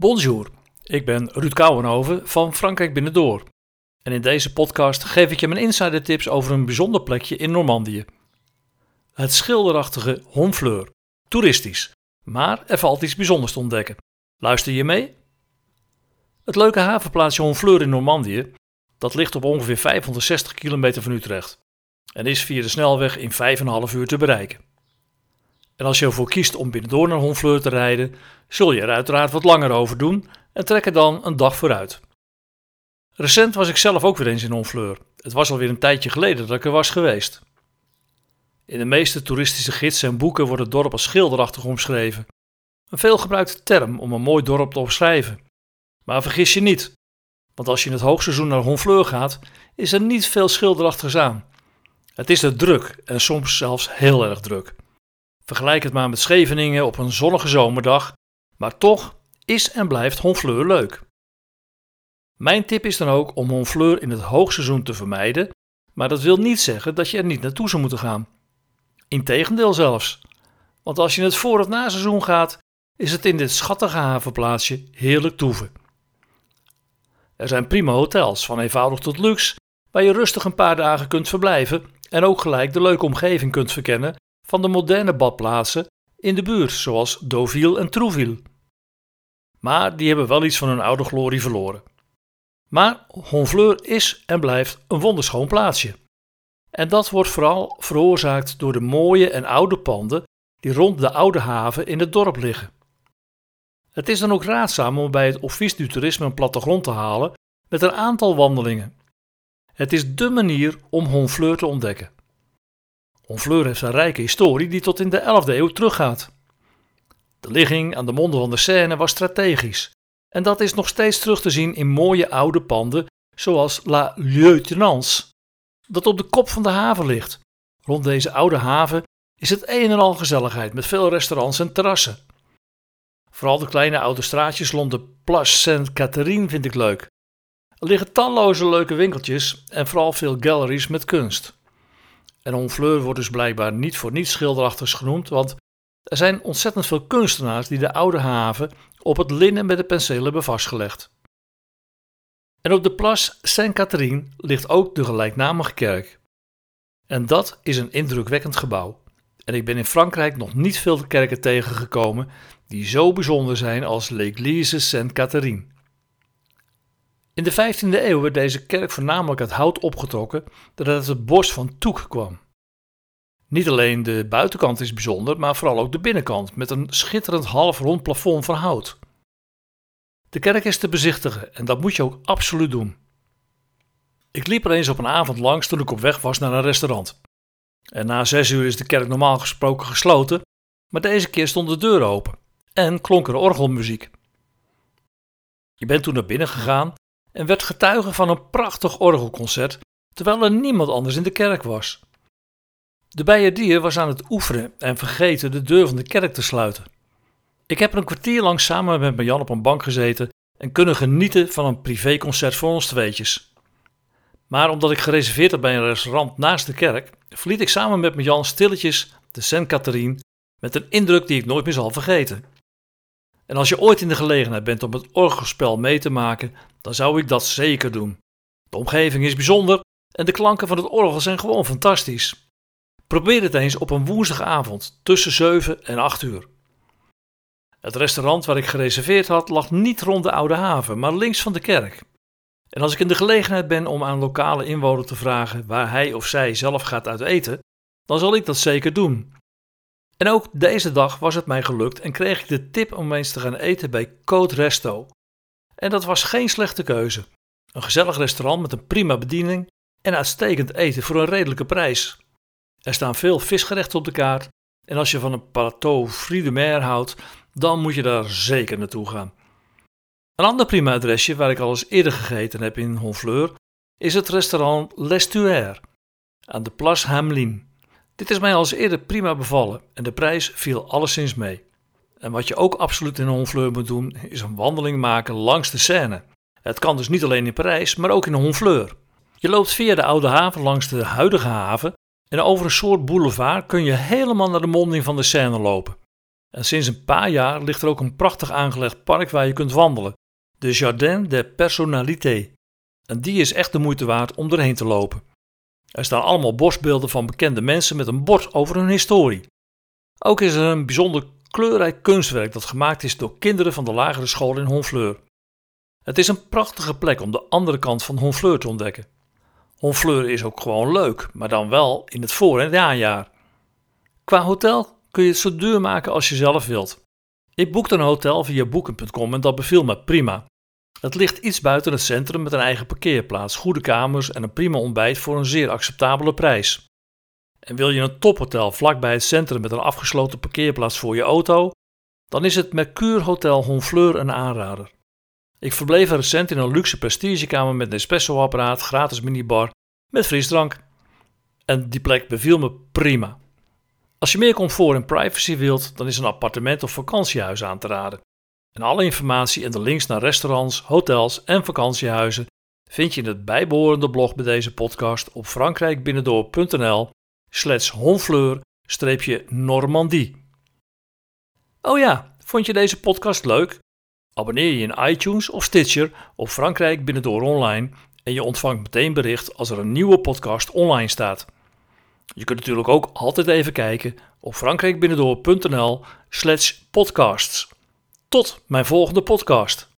Bonjour, ik ben Ruud Kouwenhoven van Frankrijk Binnendoor. En in deze podcast geef ik je mijn insider tips over een bijzonder plekje in Normandië. Het schilderachtige Honfleur. Toeristisch, maar er valt iets bijzonders te ontdekken. Luister je mee? Het leuke havenplaatsje Honfleur in Normandië, dat ligt op ongeveer 560 kilometer van Utrecht en is via de snelweg in 5,5 uur te bereiken. En als je ervoor kiest om binnendoor naar Honfleur te rijden, zul je er uiteraard wat langer over doen en trek er dan een dag vooruit. Recent was ik zelf ook weer eens in Honfleur. Het was alweer een tijdje geleden dat ik er was geweest. In de meeste toeristische gidsen en boeken wordt het dorp als schilderachtig omschreven. Een veelgebruikte term om een mooi dorp te omschrijven. Maar vergis je niet, want als je in het hoogseizoen naar Honfleur gaat, is er niet veel schilderachtigs aan. Het is er druk en soms zelfs heel erg druk. Vergelijk het maar met Scheveningen op een zonnige zomerdag, maar toch is en blijft Honfleur leuk. Mijn tip is dan ook om Honfleur in het hoogseizoen te vermijden, maar dat wil niet zeggen dat je er niet naartoe zou moeten gaan. Integendeel zelfs, want als je in het voor- of na-seizoen gaat, is het in dit schattige havenplaatsje heerlijk toeven. Er zijn prima hotels, van eenvoudig tot luxe, waar je rustig een paar dagen kunt verblijven en ook gelijk de leuke omgeving kunt verkennen van de moderne badplaatsen in de buurt, zoals Deauville en Trouville. Maar die hebben wel iets van hun oude glorie verloren. Maar Honfleur is en blijft een wonderschoon plaatsje. En dat wordt vooral veroorzaakt door de mooie en oude panden die rond de oude haven in het dorp liggen. Het is dan ook raadzaam om bij het Office du Toerisme een plattegrond te halen met een aantal wandelingen. Het is dé manier om Honfleur te ontdekken. Honfleur heeft een rijke historie die tot in de 11e eeuw teruggaat. De ligging aan de monden van de Seine was strategisch en dat is nog steeds terug te zien in mooie oude panden zoals La Lieutenance, dat op de kop van de haven ligt. Rond deze oude haven is het een en al gezelligheid met veel restaurants en terrassen. Vooral de kleine oude straatjes rond de Place Sainte-Catherine vind ik leuk. Er liggen talloze leuke winkeltjes en vooral veel galleries met kunst. En Honfleur wordt dus blijkbaar niet voor niets schilderachtigs genoemd, want er zijn ontzettend veel kunstenaars die de oude haven op het linnen met de penseel hebben vastgelegd. En op de Place Sainte-Catherine ligt ook de gelijknamige kerk. En dat is een indrukwekkend gebouw. En ik ben in Frankrijk nog niet veel kerken tegengekomen die zo bijzonder zijn als l'Église Sainte-Catherine. In de 15e eeuw werd deze kerk voornamelijk uit hout opgetrokken dat uit het bos van Toek kwam. Niet alleen de buitenkant is bijzonder, maar vooral ook de binnenkant met een schitterend half-rond plafond van hout. De kerk is te bezichtigen en dat moet je ook absoluut doen. Ik liep er eens op een avond langs toen ik op weg was naar een restaurant. En na zes uur is de kerk normaal gesproken gesloten, maar deze keer stond de deur open en klonk er orgelmuziek. Je bent toen naar binnen gegaan en werd getuige van een prachtig orgelconcert, terwijl er niemand anders in de kerk was. De bijaardier was aan het oefenen en vergeten de deur van de kerk te sluiten. Ik heb er een kwartier lang samen met Jan op een bank gezeten en kunnen genieten van een privéconcert voor ons tweetjes. Maar omdat ik gereserveerd had bij een restaurant naast de kerk, verliet ik samen met Jan stilletjes de Saint-Catherine met een indruk die ik nooit meer zal vergeten. En als je ooit in de gelegenheid bent om het orgelspel mee te maken, dan zou ik dat zeker doen. De omgeving is bijzonder en de klanken van het orgel zijn gewoon fantastisch. Probeer het eens op een woensdagavond tussen 7 en 8 uur. Het restaurant waar ik gereserveerd had lag niet rond de Oude Haven, maar links van de kerk. En als ik in de gelegenheid ben om aan lokale inwoner te vragen waar hij of zij zelf gaat uit eten, dan zal ik dat zeker doen. En ook deze dag was het mij gelukt en kreeg ik de tip om eens te gaan eten bij Code Resto. En dat was geen slechte keuze. Een gezellig restaurant met een prima bediening en uitstekend eten voor een redelijke prijs. Er staan veel visgerechten op de kaart en als je van een plateau fruits de mer houdt, dan moet je daar zeker naartoe gaan. Een ander prima adresje waar ik al eens eerder gegeten heb in Honfleur is het restaurant L'Estuaire aan de Place Hamelin. Dit is mij al eens eerder prima bevallen en de prijs viel alleszins mee. En wat je ook absoluut in Honfleur moet doen, is een wandeling maken langs de Seine. Het kan dus niet alleen in Parijs, maar ook in Honfleur. Je loopt via de oude haven langs de huidige haven en over een soort boulevard kun je helemaal naar de monding van de Seine lopen. En sinds een paar jaar ligt er ook een prachtig aangelegd park waar je kunt wandelen, de Jardin des Personnalités. En die is echt de moeite waard om erheen te lopen. Er staan allemaal bosbeelden van bekende mensen met een bord over hun historie. Ook is er een bijzonder kleurrijk kunstwerk dat gemaakt is door kinderen van de lagere school in Honfleur. Het is een prachtige plek om de andere kant van Honfleur te ontdekken. Honfleur is ook gewoon leuk, maar dan wel in het voor- en najaar. Qua hotel kun je het zo duur maken als je zelf wilt. Ik boekte een hotel via boeken.com en dat beviel me prima. Het ligt iets buiten het centrum met een eigen parkeerplaats, goede kamers en een prima ontbijt voor een zeer acceptabele prijs. En wil je een tophotel vlakbij het centrum met een afgesloten parkeerplaats voor je auto, dan is het Mercure Hotel Honfleur een aanrader. Ik verbleef recent in een luxe prestigekamer met een espresso-apparaat, gratis minibar met frisdrank. En die plek beviel me prima. Als je meer comfort en privacy wilt, dan is een appartement of vakantiehuis aan te raden. En alle informatie en de links naar restaurants, hotels en vakantiehuizen vind je in het bijbehorende blog bij deze podcast op frankrijkbinnendoor.nl slash honfleur-normandie. Oh ja, vond je deze podcast leuk? Abonneer je in iTunes of Stitcher op Frankrijk Binnendoor Online en je ontvangt meteen bericht als er een nieuwe podcast online staat. Je kunt natuurlijk ook altijd even kijken op frankrijkbinnendoor.nl slash podcasts. Tot mijn volgende podcast.